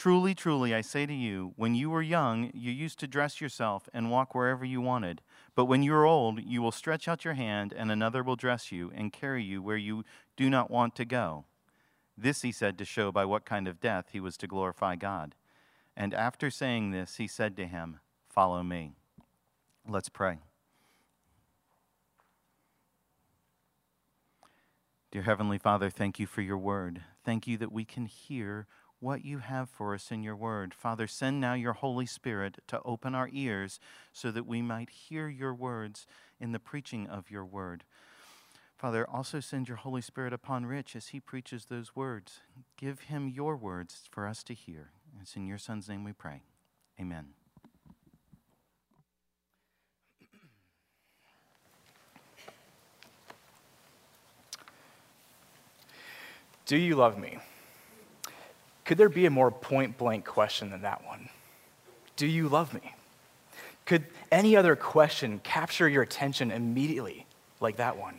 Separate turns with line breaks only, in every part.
Truly, truly, I say to you, when you were young, you used to dress yourself and walk wherever you wanted. But when you are old, you will stretch out your hand, and another will dress you and carry you where you do not want to go. This he said to show by what kind of death he was to glorify God. And after saying this, he said to him, Follow me. Let's pray. Dear Heavenly Father, thank you for your word. Thank you that we can hear what you have for us in your word. Father, send now your Holy Spirit to open our ears so that we might hear your words in the preaching of your word. Father, also send your Holy Spirit upon Rich as he preaches those words. Give him your words for us to hear. It's in your Son's name we pray. Amen.
Do you love me? Could there be a more point blank question than that one? Do you love me? Could any other question capture your attention immediately like that one?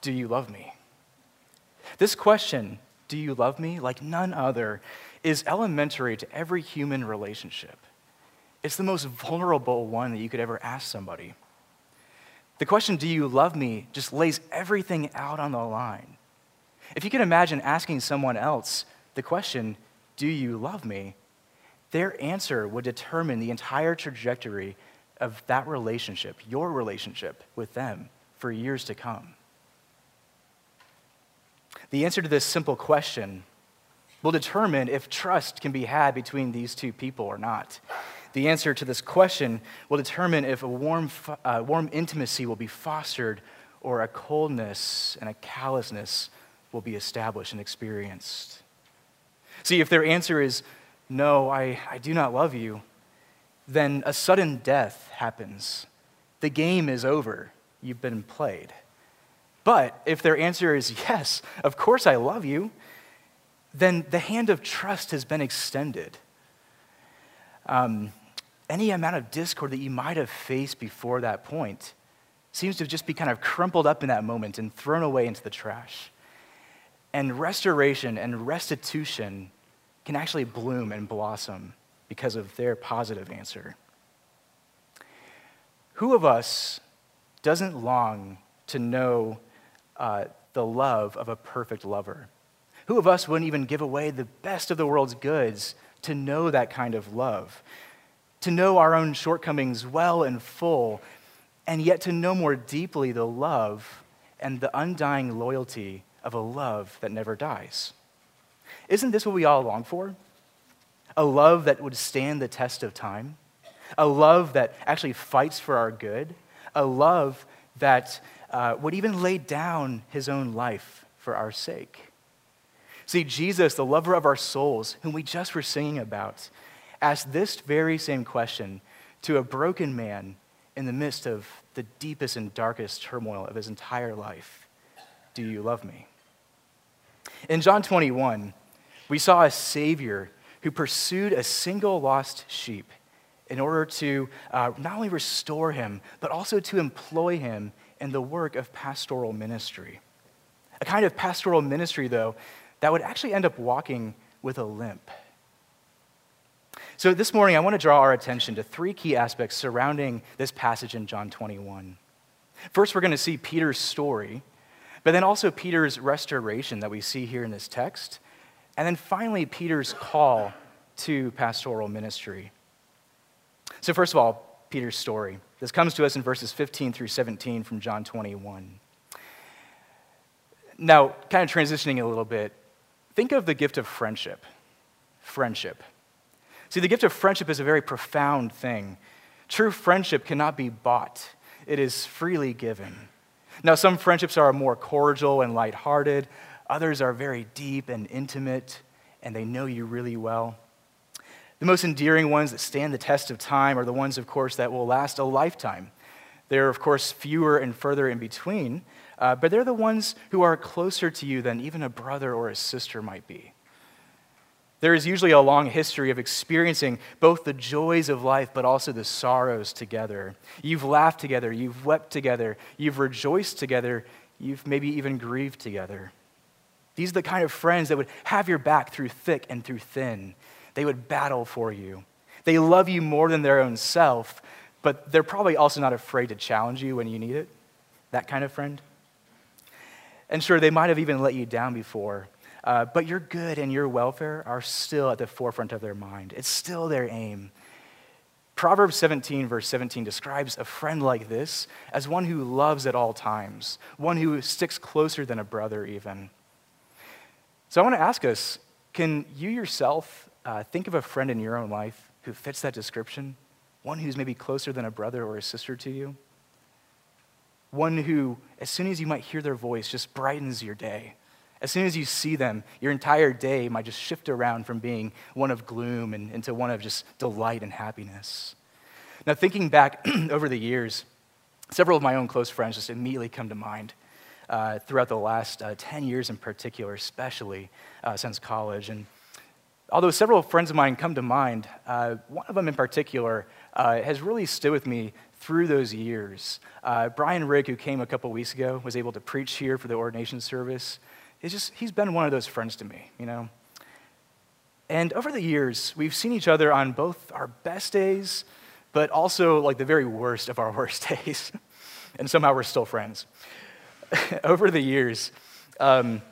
Do you love me? This question, do you love me, like none other, is elementary to every human relationship. It's the most vulnerable one that you could ever ask somebody. The question, do you love me, just lays everything out on the line. If you can imagine asking someone else the question, Do you love me? their answer would determine the entire trajectory of that relationship, your relationship with them, for years to come. The answer to this simple question will determine if trust can be had between these two people or not. The answer to this question will determine if a warm, uh, warm intimacy will be fostered or a coldness and a callousness will be established and experienced. See, if their answer is, no, I, I do not love you, then a sudden death happens. The game is over. You've been played. But if their answer is, yes, of course I love you, then the hand of trust has been extended. Um, any amount of discord that you might have faced before that point seems to just be kind of crumpled up in that moment and thrown away into the trash. And restoration and restitution can actually bloom and blossom because of their positive answer. Who of us doesn't long to know uh, the love of a perfect lover? Who of us wouldn't even give away the best of the world's goods to know that kind of love? To know our own shortcomings well and full, and yet to know more deeply the love and the undying loyalty of a love that never dies. Isn't this what we all long for? A love that would stand the test of time, a love that actually fights for our good, a love that uh, would even lay down his own life for our sake. See, Jesus, the lover of our souls, whom we just were singing about, asked this very same question to a broken man in the midst of the deepest and darkest turmoil of his entire life Do you love me? In John 21, we saw a Savior who pursued a single lost sheep in order to uh, not only restore him, but also to employ him in the work of pastoral ministry. A kind of pastoral ministry, though, that would actually end up walking with a limp. So, this morning, I want to draw our attention to three key aspects surrounding this passage in John 21. First, we're going to see Peter's story but then also Peter's restoration that we see here in this text. And then finally, Peter's call to pastoral ministry. So, first of all, Peter's story. This comes to us in verses 15 through 17 from John 21. Now, kind of transitioning a little bit, think of the gift of friendship. Friendship. See, the gift of friendship is a very profound thing. True friendship cannot be bought, it is freely given. Now, some friendships are more cordial and lighthearted, others are very deep and intimate, and they know you really well. The most endearing ones that stand the test of time are the ones, of course, that will last a lifetime. They're, of course, fewer and further in between, uh, but they're the ones who are closer to you than even a brother or a sister might be. There is usually a long history of experiencing both the joys of life, but also the sorrows together. You've laughed together, you've wept together, you've rejoiced together, you've maybe even grieved together. These are the kind of friends that would have your back through thick and through thin. They would battle for you. They love you more than their own self, but they're probably also not afraid to challenge you when you need it. That kind of friend. And sure, they might have even let you down before, uh, but your good and your welfare are still at the forefront of their mind. It's still their aim. Proverbs 17, verse 17, describes a friend like this as one who loves at all times, one who sticks closer than a brother, even. So I want to ask us can you yourself uh, think of a friend in your own life who fits that description? One who's maybe closer than a brother or a sister to you? One who, as soon as you might hear their voice, just brightens your day as soon as you see them, your entire day might just shift around from being one of gloom and, into one of just delight and happiness. Now, thinking back over the years, several of my own close friends just immediately come to mind uh, throughout the last uh, 10 years in particular, especially uh, since college. And although several friends of mine come to mind, uh, one of them in particular uh, has really stood with me through those years. Brian Rigg, who came a couple weeks ago, was able to preach here for the ordination service it's just, he's been one of those friends to me, you know? And over the years, we've seen each other on both our best days, but also like the very worst of our worst days. and somehow we're still friends. over the years, um,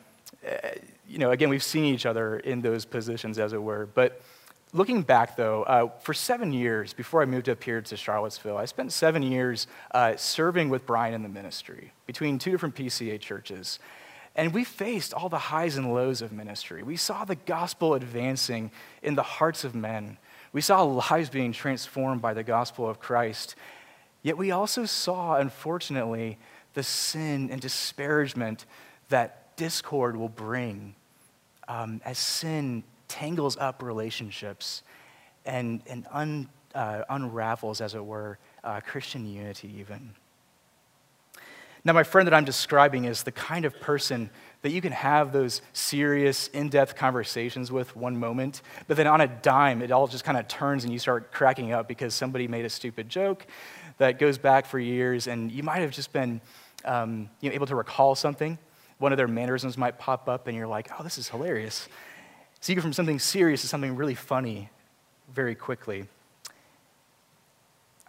eh, you know, again, we've seen each other in those positions, as it were. But looking back, though, uh, for seven years before I moved up here to Charlottesville, I spent seven years uh, serving with Brian in the ministry between two different PCA churches. And we faced all the highs and lows of ministry. We saw the gospel advancing in the hearts of men. We saw lives being transformed by the gospel of Christ. Yet we also saw, unfortunately, the sin and disparagement that discord will bring um, as sin tangles up relationships and, and un, uh, unravels, as it were, uh, Christian unity, even. Now, my friend that I'm describing is the kind of person that you can have those serious, in depth conversations with one moment, but then on a dime, it all just kind of turns and you start cracking up because somebody made a stupid joke that goes back for years, and you might have just been um, you know, able to recall something. One of their mannerisms might pop up, and you're like, oh, this is hilarious. So you go from something serious to something really funny very quickly.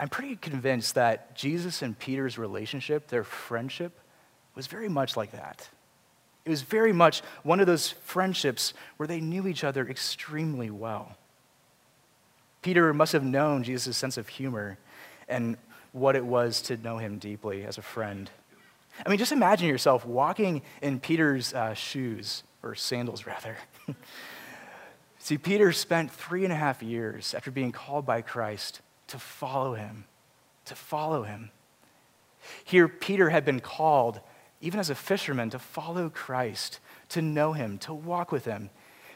I'm pretty convinced that Jesus and Peter's relationship, their friendship, was very much like that. It was very much one of those friendships where they knew each other extremely well. Peter must have known Jesus' sense of humor and what it was to know him deeply as a friend. I mean, just imagine yourself walking in Peter's uh, shoes, or sandals rather. See, Peter spent three and a half years after being called by Christ to follow him, to follow him. Here, Peter had been called, even as a fisherman, to follow Christ, to know him, to walk with him.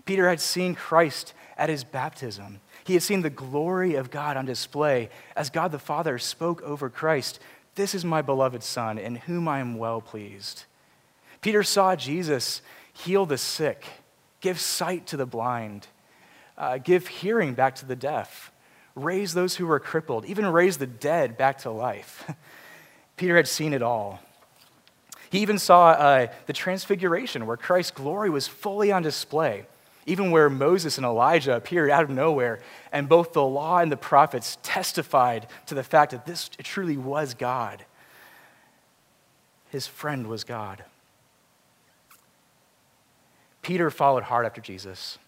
Peter had seen Christ at his baptism. He had seen the glory of God on display as God the Father spoke over Christ This is my beloved Son, in whom I am well pleased. Peter saw Jesus heal the sick, give sight to the blind, uh, give hearing back to the deaf, raise those who were crippled, even raise the dead back to life. Peter had seen it all. He even saw uh, the transfiguration where Christ's glory was fully on display, even where Moses and Elijah appeared out of nowhere, and both the law and the prophets testified to the fact that this truly was God. His friend was God. Peter followed hard after Jesus,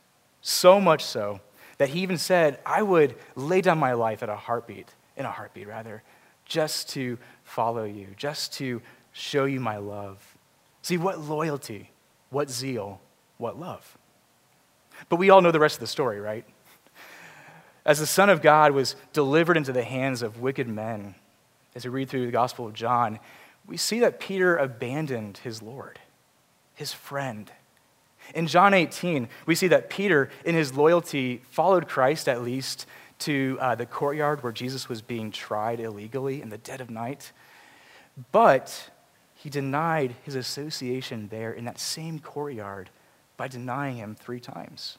so much so that he even said, I would lay down my life at a heartbeat, in a heartbeat rather, just to follow you, just to show you my love. See, what loyalty, what zeal, what love. But we all know the rest of the story, right? As the Son of God was delivered into the hands of wicked men, as we read through the Gospel of John, we see that Peter abandoned his Lord, his friend. In John 18, we see that Peter, in his loyalty, followed Christ at least to uh, the courtyard where Jesus was being tried illegally in the dead of night. But he denied his association there in that same courtyard by denying him three times.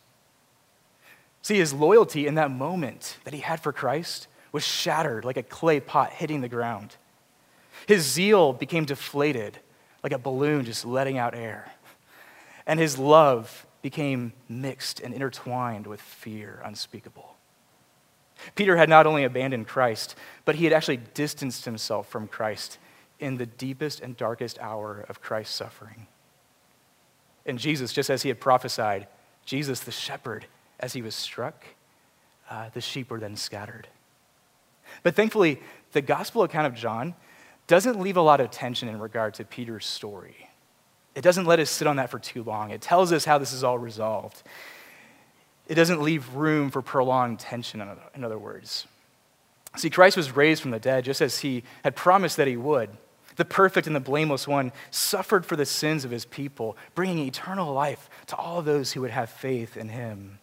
See, his loyalty in that moment that he had for Christ was shattered like a clay pot hitting the ground. His zeal became deflated like a balloon just letting out air. And his love became mixed and intertwined with fear unspeakable. Peter had not only abandoned Christ, but he had actually distanced himself from Christ in the deepest and darkest hour of Christ's suffering. And Jesus, just as he had prophesied, Jesus the shepherd, as he was struck, uh, the sheep were then scattered. But thankfully, the gospel account of John doesn't leave a lot of tension in regard to Peter's story. It doesn't let us sit on that for too long. It tells us how this is all resolved. It doesn't leave room for prolonged tension, in other words. See, Christ was raised from the dead just as he had promised that he would. The perfect and the blameless one suffered for the sins of his people, bringing eternal life to all those who would have faith in him.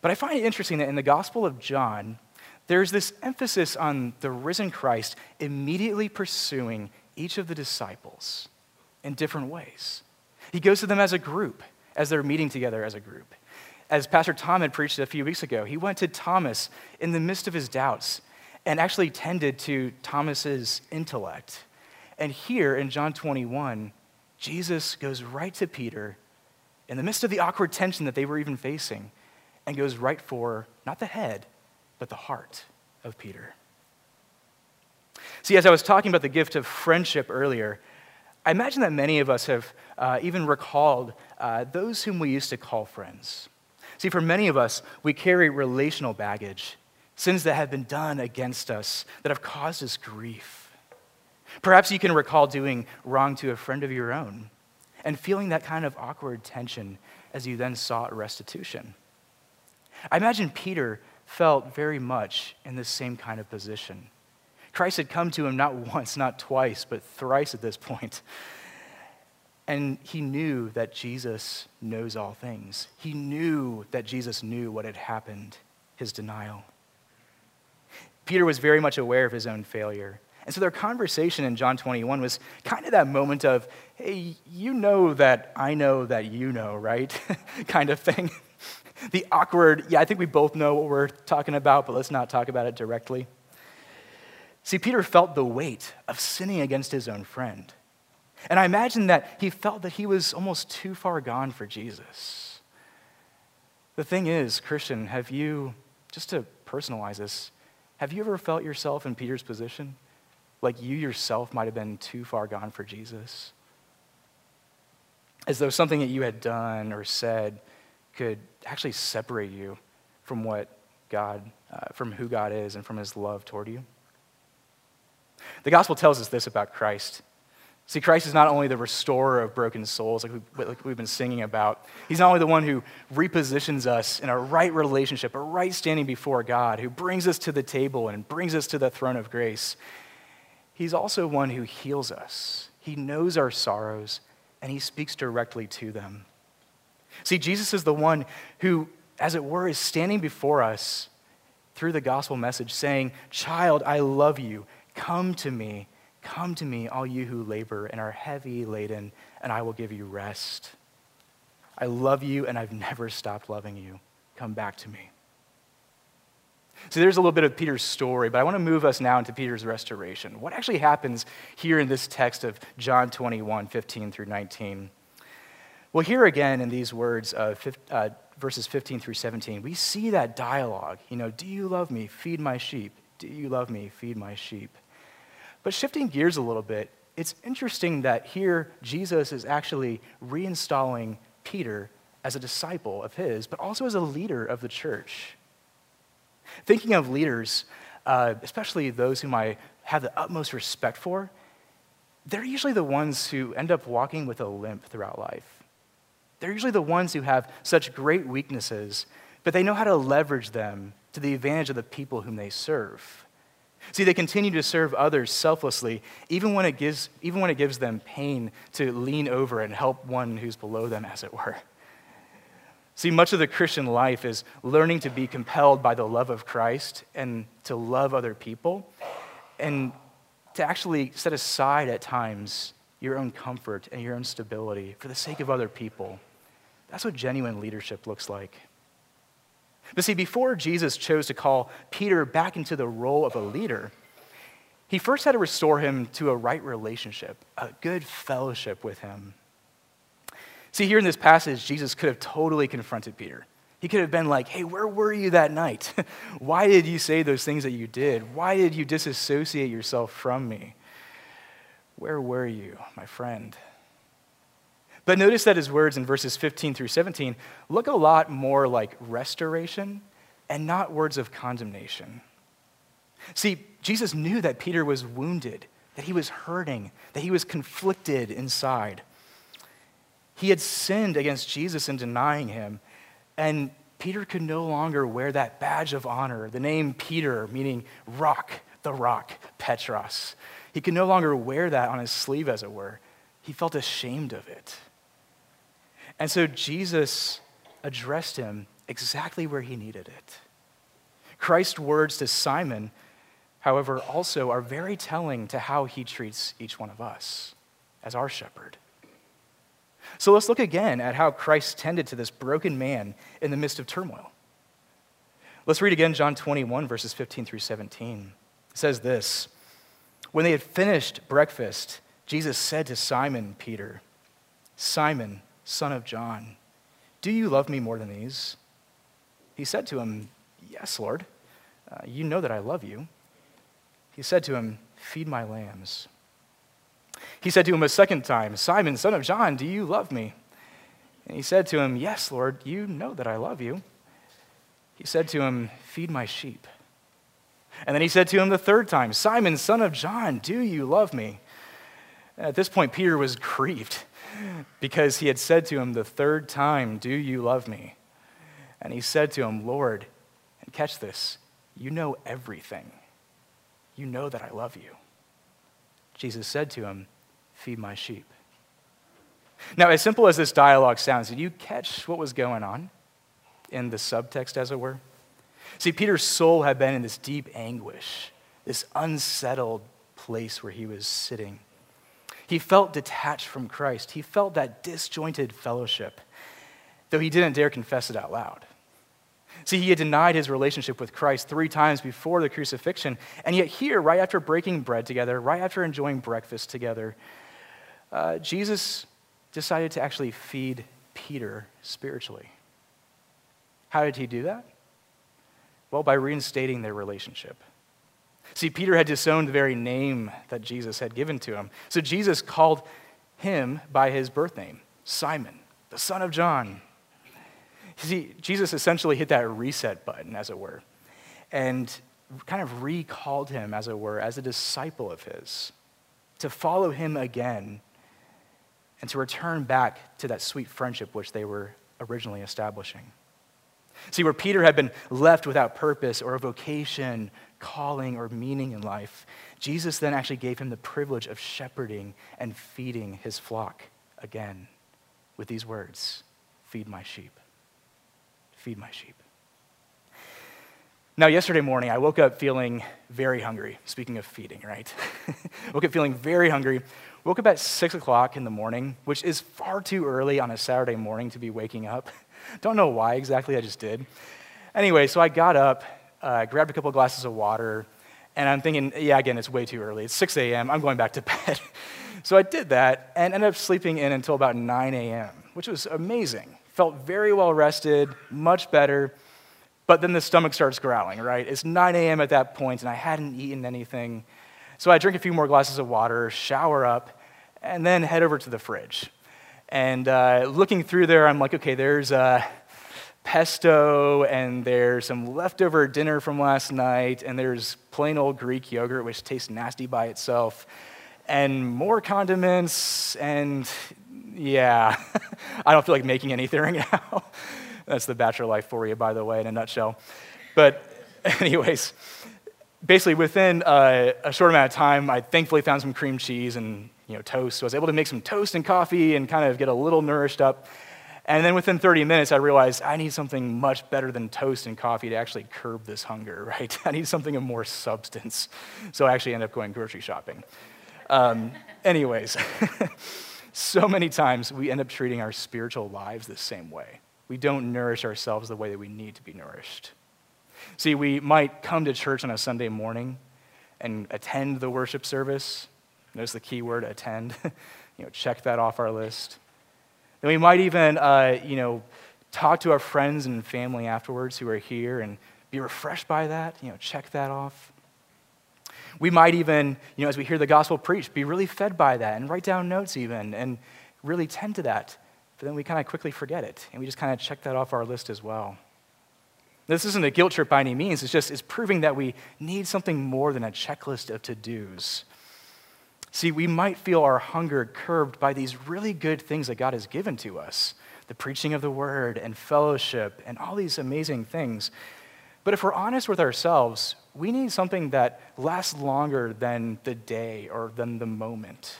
But I find it interesting that in the Gospel of John, there's this emphasis on the risen Christ immediately pursuing each of the disciples in different ways. He goes to them as a group, as they're meeting together as a group. As Pastor Tom had preached a few weeks ago, he went to Thomas in the midst of his doubts and actually tended to Thomas's intellect. And here in John 21, Jesus goes right to Peter in the midst of the awkward tension that they were even facing and goes right for not the head, but the heart of Peter. See, as I was talking about the gift of friendship earlier, I imagine that many of us have uh, even recalled uh, those whom we used to call friends. See, for many of us, we carry relational baggage, sins that have been done against us that have caused us grief. Perhaps you can recall doing wrong to a friend of your own and feeling that kind of awkward tension as you then sought restitution. I imagine Peter felt very much in this same kind of position. Christ had come to him not once, not twice, but thrice at this point. And he knew that Jesus knows all things. He knew that Jesus knew what had happened, his denial. Peter was very much aware of his own failure. And so their conversation in John 21 was kind of that moment of, hey, you know that I know that you know, right? kind of thing the awkward, yeah, I think we both know what we're talking about, but let's not talk about it directly. See, Peter felt the weight of sinning against his own friend. And I imagine that he felt that he was almost too far gone for Jesus. The thing is, Christian, have you, just to personalize this, have you ever felt yourself in Peter's position? Like you yourself might have been too far gone for Jesus? As though something that you had done or said could actually separate you from what God, uh, from who God is and from his love toward you. The gospel tells us this about Christ. See, Christ is not only the restorer of broken souls, like, we, like we've been singing about, he's not only the one who repositions us in a right relationship, a right standing before God, who brings us to the table and brings us to the throne of grace. He's also one who heals us. He knows our sorrows and he speaks directly to them. See, Jesus is the one who, as it were, is standing before us through the gospel message saying, Child, I love you. Come to me. Come to me, all you who labor and are heavy laden, and I will give you rest. I love you, and I've never stopped loving you. Come back to me. So there's a little bit of Peter's story, but I want to move us now into Peter's restoration. What actually happens here in this text of John 21, 15 through 19? Well, here again in these words of uh, verses 15 through 17, we see that dialogue. You know, do you love me? Feed my sheep. Do you love me? Feed my sheep. But shifting gears a little bit, it's interesting that here Jesus is actually reinstalling Peter as a disciple of his, but also as a leader of the church. Thinking of leaders, uh, especially those whom I have the utmost respect for, they're usually the ones who end up walking with a limp throughout life. They're usually the ones who have such great weaknesses, but they know how to leverage them to the advantage of the people whom they serve. See, they continue to serve others selflessly, even when, it gives, even when it gives them pain to lean over and help one who's below them, as it were. See, much of the Christian life is learning to be compelled by the love of Christ and to love other people and to actually set aside at times your own comfort and your own stability for the sake of other people. That's what genuine leadership looks like. But see, before Jesus chose to call Peter back into the role of a leader, he first had to restore him to a right relationship, a good fellowship with him. See, here in this passage, Jesus could have totally confronted Peter. He could have been like, hey, where were you that night? Why did you say those things that you did? Why did you disassociate yourself from me? Where were you, my friend? But notice that his words in verses 15 through 17 look a lot more like restoration and not words of condemnation. See, Jesus knew that Peter was wounded, that he was hurting, that he was conflicted inside. He had sinned against Jesus in denying him, and Peter could no longer wear that badge of honor, the name Peter, meaning rock, the rock, Petros. He could no longer wear that on his sleeve, as it were. He felt ashamed of it. And so Jesus addressed him exactly where he needed it. Christ's words to Simon, however, also are very telling to how he treats each one of us as our shepherd. So let's look again at how Christ tended to this broken man in the midst of turmoil. Let's read again John 21, verses 15 through 17. It says this When they had finished breakfast, Jesus said to Simon Peter, Simon, son of John, do you love me more than these? He said to him, Yes, Lord. Uh, you know that I love you. He said to him, Feed my lambs. He said to him a second time, Simon, son of John, do you love me? And he said to him, Yes, Lord, you know that I love you. He said to him, Feed my sheep. And then he said to him the third time, Simon, son of John, do you love me? And at this point, Peter was grieved because he had said to him the third time, Do you love me? And he said to him, Lord, and catch this, you know everything. You know that I love you. Jesus said to him, Feed my sheep. Now, as simple as this dialogue sounds, did you catch what was going on in the subtext, as it were? See, Peter's soul had been in this deep anguish, this unsettled place where he was sitting. He felt detached from Christ. He felt that disjointed fellowship, though he didn't dare confess it out loud. See, he had denied his relationship with Christ three times before the crucifixion, and yet here, right after breaking bread together, right after enjoying breakfast together, uh, Jesus decided to actually feed Peter spiritually. How did he do that? Well, by reinstating their relationship. See, Peter had disowned the very name that Jesus had given to him. So Jesus called him by his birth name, Simon, the son of John. See, Jesus essentially hit that reset button, as it were, and kind of recalled him, as it were, as a disciple of his, to follow him again and to return back to that sweet friendship which they were originally establishing. See, where Peter had been left without purpose or a vocation calling or meaning in life, Jesus then actually gave him the privilege of shepherding and feeding his flock again with these words Feed my sheep. Feed my sheep. Now, yesterday morning, I woke up feeling very hungry. Speaking of feeding, right? woke up feeling very hungry. Woke up at 6 o'clock in the morning, which is far too early on a Saturday morning to be waking up. Don't know why exactly, I just did. Anyway, so I got up uh, grabbed a couple of glasses of water, and I'm thinking, yeah, again, it's way too early. It's 6 a.m., I'm going back to bed. so I did that and ended up sleeping in until about 9 a.m., which was amazing. Felt very well rested, much better. But then the stomach starts growling, right? It's 9 a.m. at that point, and I hadn't eaten anything. So I drink a few more glasses of water, shower up, and then head over to the fridge. And uh, looking through there, I'm like, okay, there's. Uh, pesto, and there's some leftover dinner from last night, and there's plain old Greek yogurt, which tastes nasty by itself. and more condiments, and yeah, I don't feel like making anything right now. That's the bachelor life for you, by the way, in a nutshell. But, anyways, basically within uh, a short amount of time, I thankfully found some cream cheese and you know toast. So I was able to make some toast and coffee and kind of get a little nourished up. And then within 30 minutes, I realized I need something much better than toast and coffee to actually curb this hunger, right? I need something of more substance. So I actually ended up going grocery shopping. Um, anyways, so many times we end up treating our spiritual lives the same way. We don't nourish ourselves the way that we need to be nourished. See, we might come to church on a Sunday morning and attend the worship service. Notice the key word, attend. you know, check that off our list. Then we might even, uh, you know, talk to our friends and family afterwards who are here and be refreshed by that. You know, check that off. We might even, you know, as we hear the gospel preached, be really fed by that and write down notes even and really tend to that. But then we kind of quickly forget it and we just kind of check that off our list as well. This isn't a guilt trip by any means. It's just it's proving that we need something more than a checklist of to-dos. See, we might feel our hunger curbed by these really good things that God has given to us the preaching of the word and fellowship and all these amazing things. But if we're honest with ourselves, we need something that lasts longer than the day or than the moment.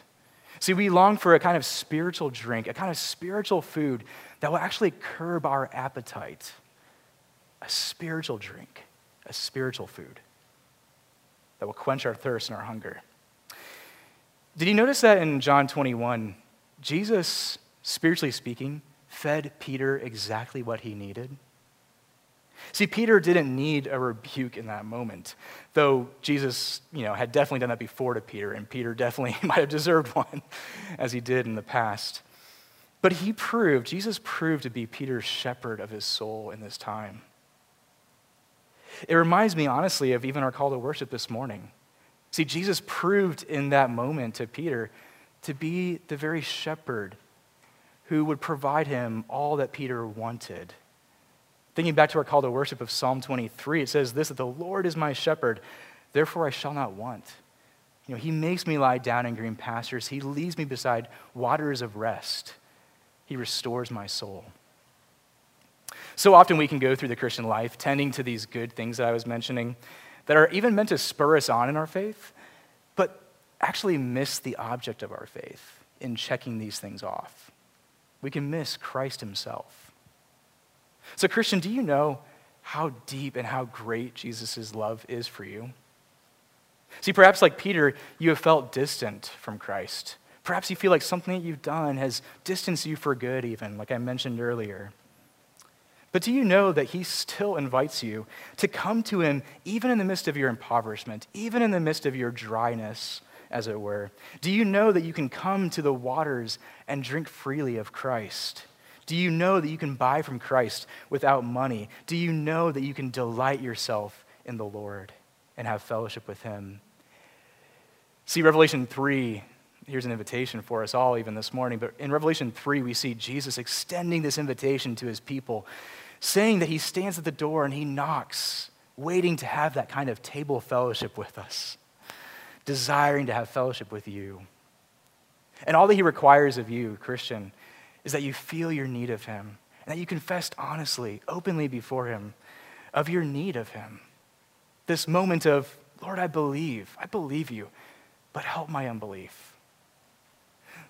See, we long for a kind of spiritual drink, a kind of spiritual food that will actually curb our appetite. A spiritual drink, a spiritual food that will quench our thirst and our hunger. Did you notice that in John 21, Jesus, spiritually speaking, fed Peter exactly what he needed? See, Peter didn't need a rebuke in that moment, though Jesus, you know, had definitely done that before to Peter, and Peter definitely might have deserved one, as he did in the past. But he proved, Jesus proved to be Peter's shepherd of his soul in this time. It reminds me, honestly, of even our call to worship this morning. See, Jesus proved in that moment to Peter to be the very shepherd who would provide him all that Peter wanted. Thinking back to our call to worship of Psalm 23, it says this that the Lord is my shepherd, therefore I shall not want. You know, he makes me lie down in green pastures. He leads me beside waters of rest. He restores my soul. So often we can go through the Christian life tending to these good things that I was mentioning, that are even meant to spur us on in our faith, but actually miss the object of our faith in checking these things off. We can miss Christ Himself. So, Christian, do you know how deep and how great Jesus' love is for you? See, perhaps like Peter, you have felt distant from Christ. Perhaps you feel like something that you've done has distanced you for good, even, like I mentioned earlier. But do you know that he still invites you to come to him even in the midst of your impoverishment, even in the midst of your dryness, as it were? Do you know that you can come to the waters and drink freely of Christ? Do you know that you can buy from Christ without money? Do you know that you can delight yourself in the Lord and have fellowship with him? See, Revelation 3 here's an invitation for us all, even this morning. But in Revelation 3, we see Jesus extending this invitation to his people saying that he stands at the door and he knocks, waiting to have that kind of table fellowship with us, desiring to have fellowship with you. And all that he requires of you, Christian, is that you feel your need of him and that you confess honestly, openly before him of your need of him. This moment of, Lord, I believe, I believe you, but help my unbelief.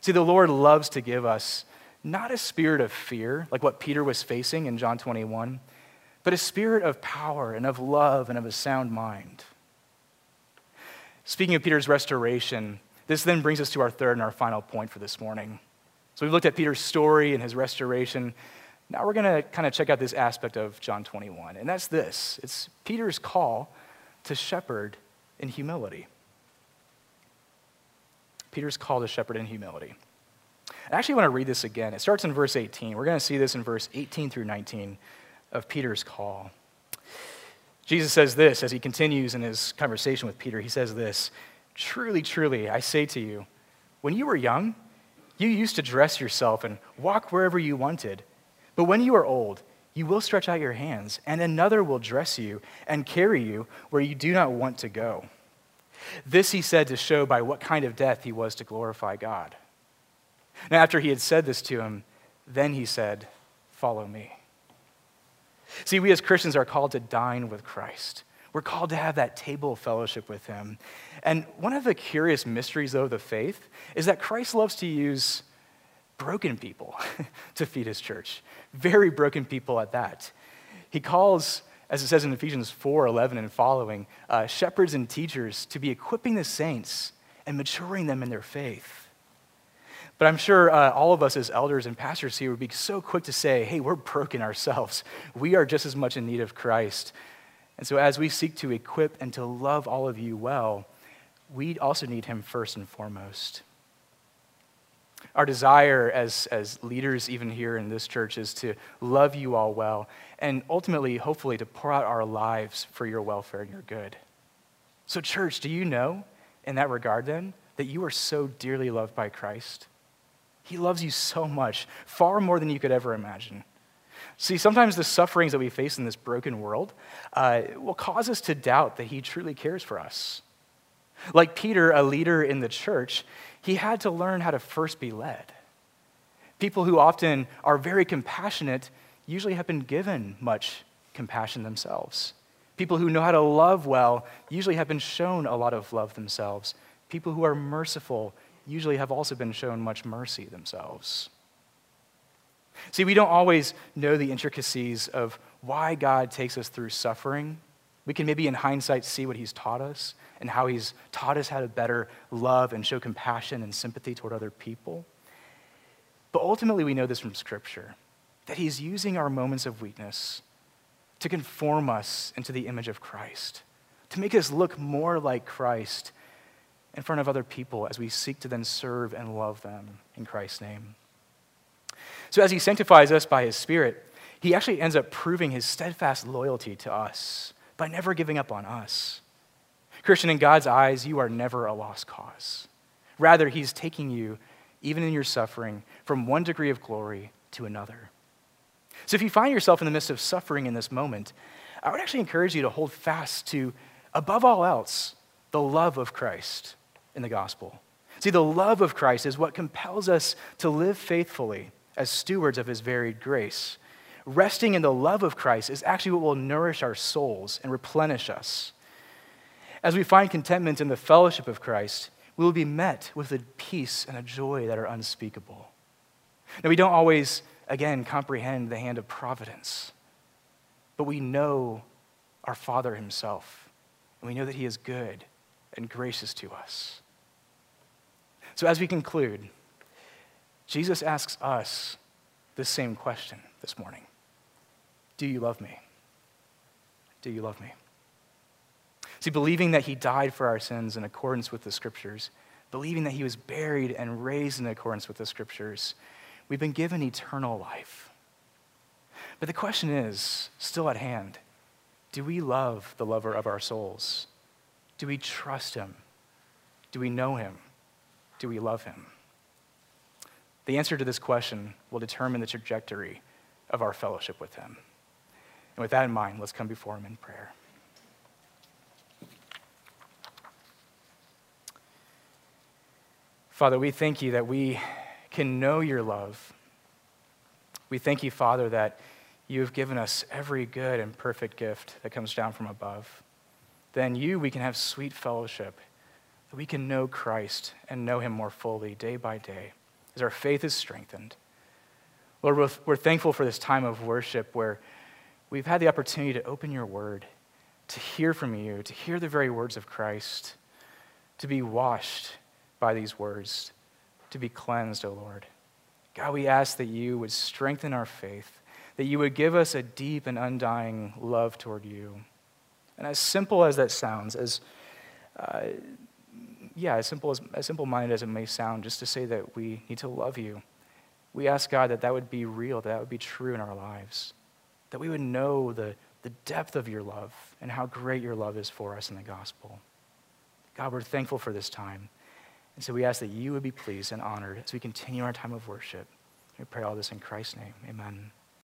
See, the Lord loves to give us not a spirit of fear, like what Peter was facing in John 21, but a spirit of power and of love and of a sound mind. Speaking of Peter's restoration, this then brings us to our third and our final point for this morning. So we've looked at Peter's story and his restoration. Now we're going to kind of check out this aspect of John 21, and that's this it's Peter's call to shepherd in humility. Peter's call to shepherd in humility. I actually want to read this again. It starts in verse 18. We're going to see this in verse 18 through 19 of Peter's call. Jesus says this as he continues in his conversation with Peter. He says this Truly, truly, I say to you, when you were young, you used to dress yourself and walk wherever you wanted. But when you are old, you will stretch out your hands, and another will dress you and carry you where you do not want to go. This he said to show by what kind of death he was to glorify God. Now, after he had said this to him, then he said, Follow me. See, we as Christians are called to dine with Christ. We're called to have that table of fellowship with him. And one of the curious mysteries, though, of the faith is that Christ loves to use broken people to feed his church. Very broken people at that. He calls, as it says in Ephesians 4 11 and following, uh, shepherds and teachers to be equipping the saints and maturing them in their faith. But I'm sure uh, all of us as elders and pastors here would be so quick to say, hey, we're broken ourselves. We are just as much in need of Christ. And so, as we seek to equip and to love all of you well, we also need him first and foremost. Our desire as, as leaders, even here in this church, is to love you all well and ultimately, hopefully, to pour out our lives for your welfare and your good. So, church, do you know in that regard then that you are so dearly loved by Christ? He loves you so much, far more than you could ever imagine. See, sometimes the sufferings that we face in this broken world uh, will cause us to doubt that He truly cares for us. Like Peter, a leader in the church, he had to learn how to first be led. People who often are very compassionate usually have been given much compassion themselves. People who know how to love well usually have been shown a lot of love themselves. People who are merciful usually have also been shown much mercy themselves. See, we don't always know the intricacies of why God takes us through suffering. We can maybe in hindsight see what He's taught us and how He's taught us how to better love and show compassion and sympathy toward other people. But ultimately, we know this from Scripture that He's using our moments of weakness to conform us into the image of Christ, to make us look more like Christ in front of other people as we seek to then serve and love them in Christ's name. So, as He sanctifies us by His Spirit, He actually ends up proving His steadfast loyalty to us by never giving up on us. Christian, in God's eyes, you are never a lost cause. Rather, He's taking you, even in your suffering, from one degree of glory to another. So, if you find yourself in the midst of suffering in this moment, I would actually encourage you to hold fast to, above all else, the love of Christ in the gospel. See, the love of Christ is what compels us to live faithfully as stewards of his varied grace. Resting in the love of Christ is actually what will nourish our souls and replenish us. As we find contentment in the fellowship of Christ, we will be met with a peace and a joy that are unspeakable. Now, we don't always, again, comprehend the hand of providence, but we know our Father Himself, and we know that He is good and gracious to us. So, as we conclude, Jesus asks us the same question this morning Do you love me? Do you love me? See, believing that he died for our sins in accordance with the scriptures, believing that he was buried and raised in accordance with the scriptures, we've been given eternal life. But the question is still at hand do we love the lover of our souls? Do we trust him? Do we know him? Do we love him? The answer to this question will determine the trajectory of our fellowship with him. And with that in mind, let's come before him in prayer. Father, we thank you that we can know your love. We thank you, Father, that you have given us every good and perfect gift that comes down from above. Then you, we can have sweet fellowship, that we can know Christ and know him more fully day by day as our faith is strengthened. Lord, we're, thankful for this time of worship where we've had the opportunity to open your word, to hear from you, to hear the very words of Christ, to be washed by these words to be cleansed, O oh Lord. God, we ask that you would strengthen our faith, that you would give us a deep and undying love toward you. And as simple as that sounds, as uh, yeah, as simple as, as simple-minded as it may sound, just to say that we need to love you, we ask God that that would be real, that, that would be true in our lives, that we would know the, the depth of your love and how great your love is for us in the gospel. God, we're thankful for this time. And so we ask that you would be pleased and honored as we continue our time of worship. We pray all this in Christ's name. Amen.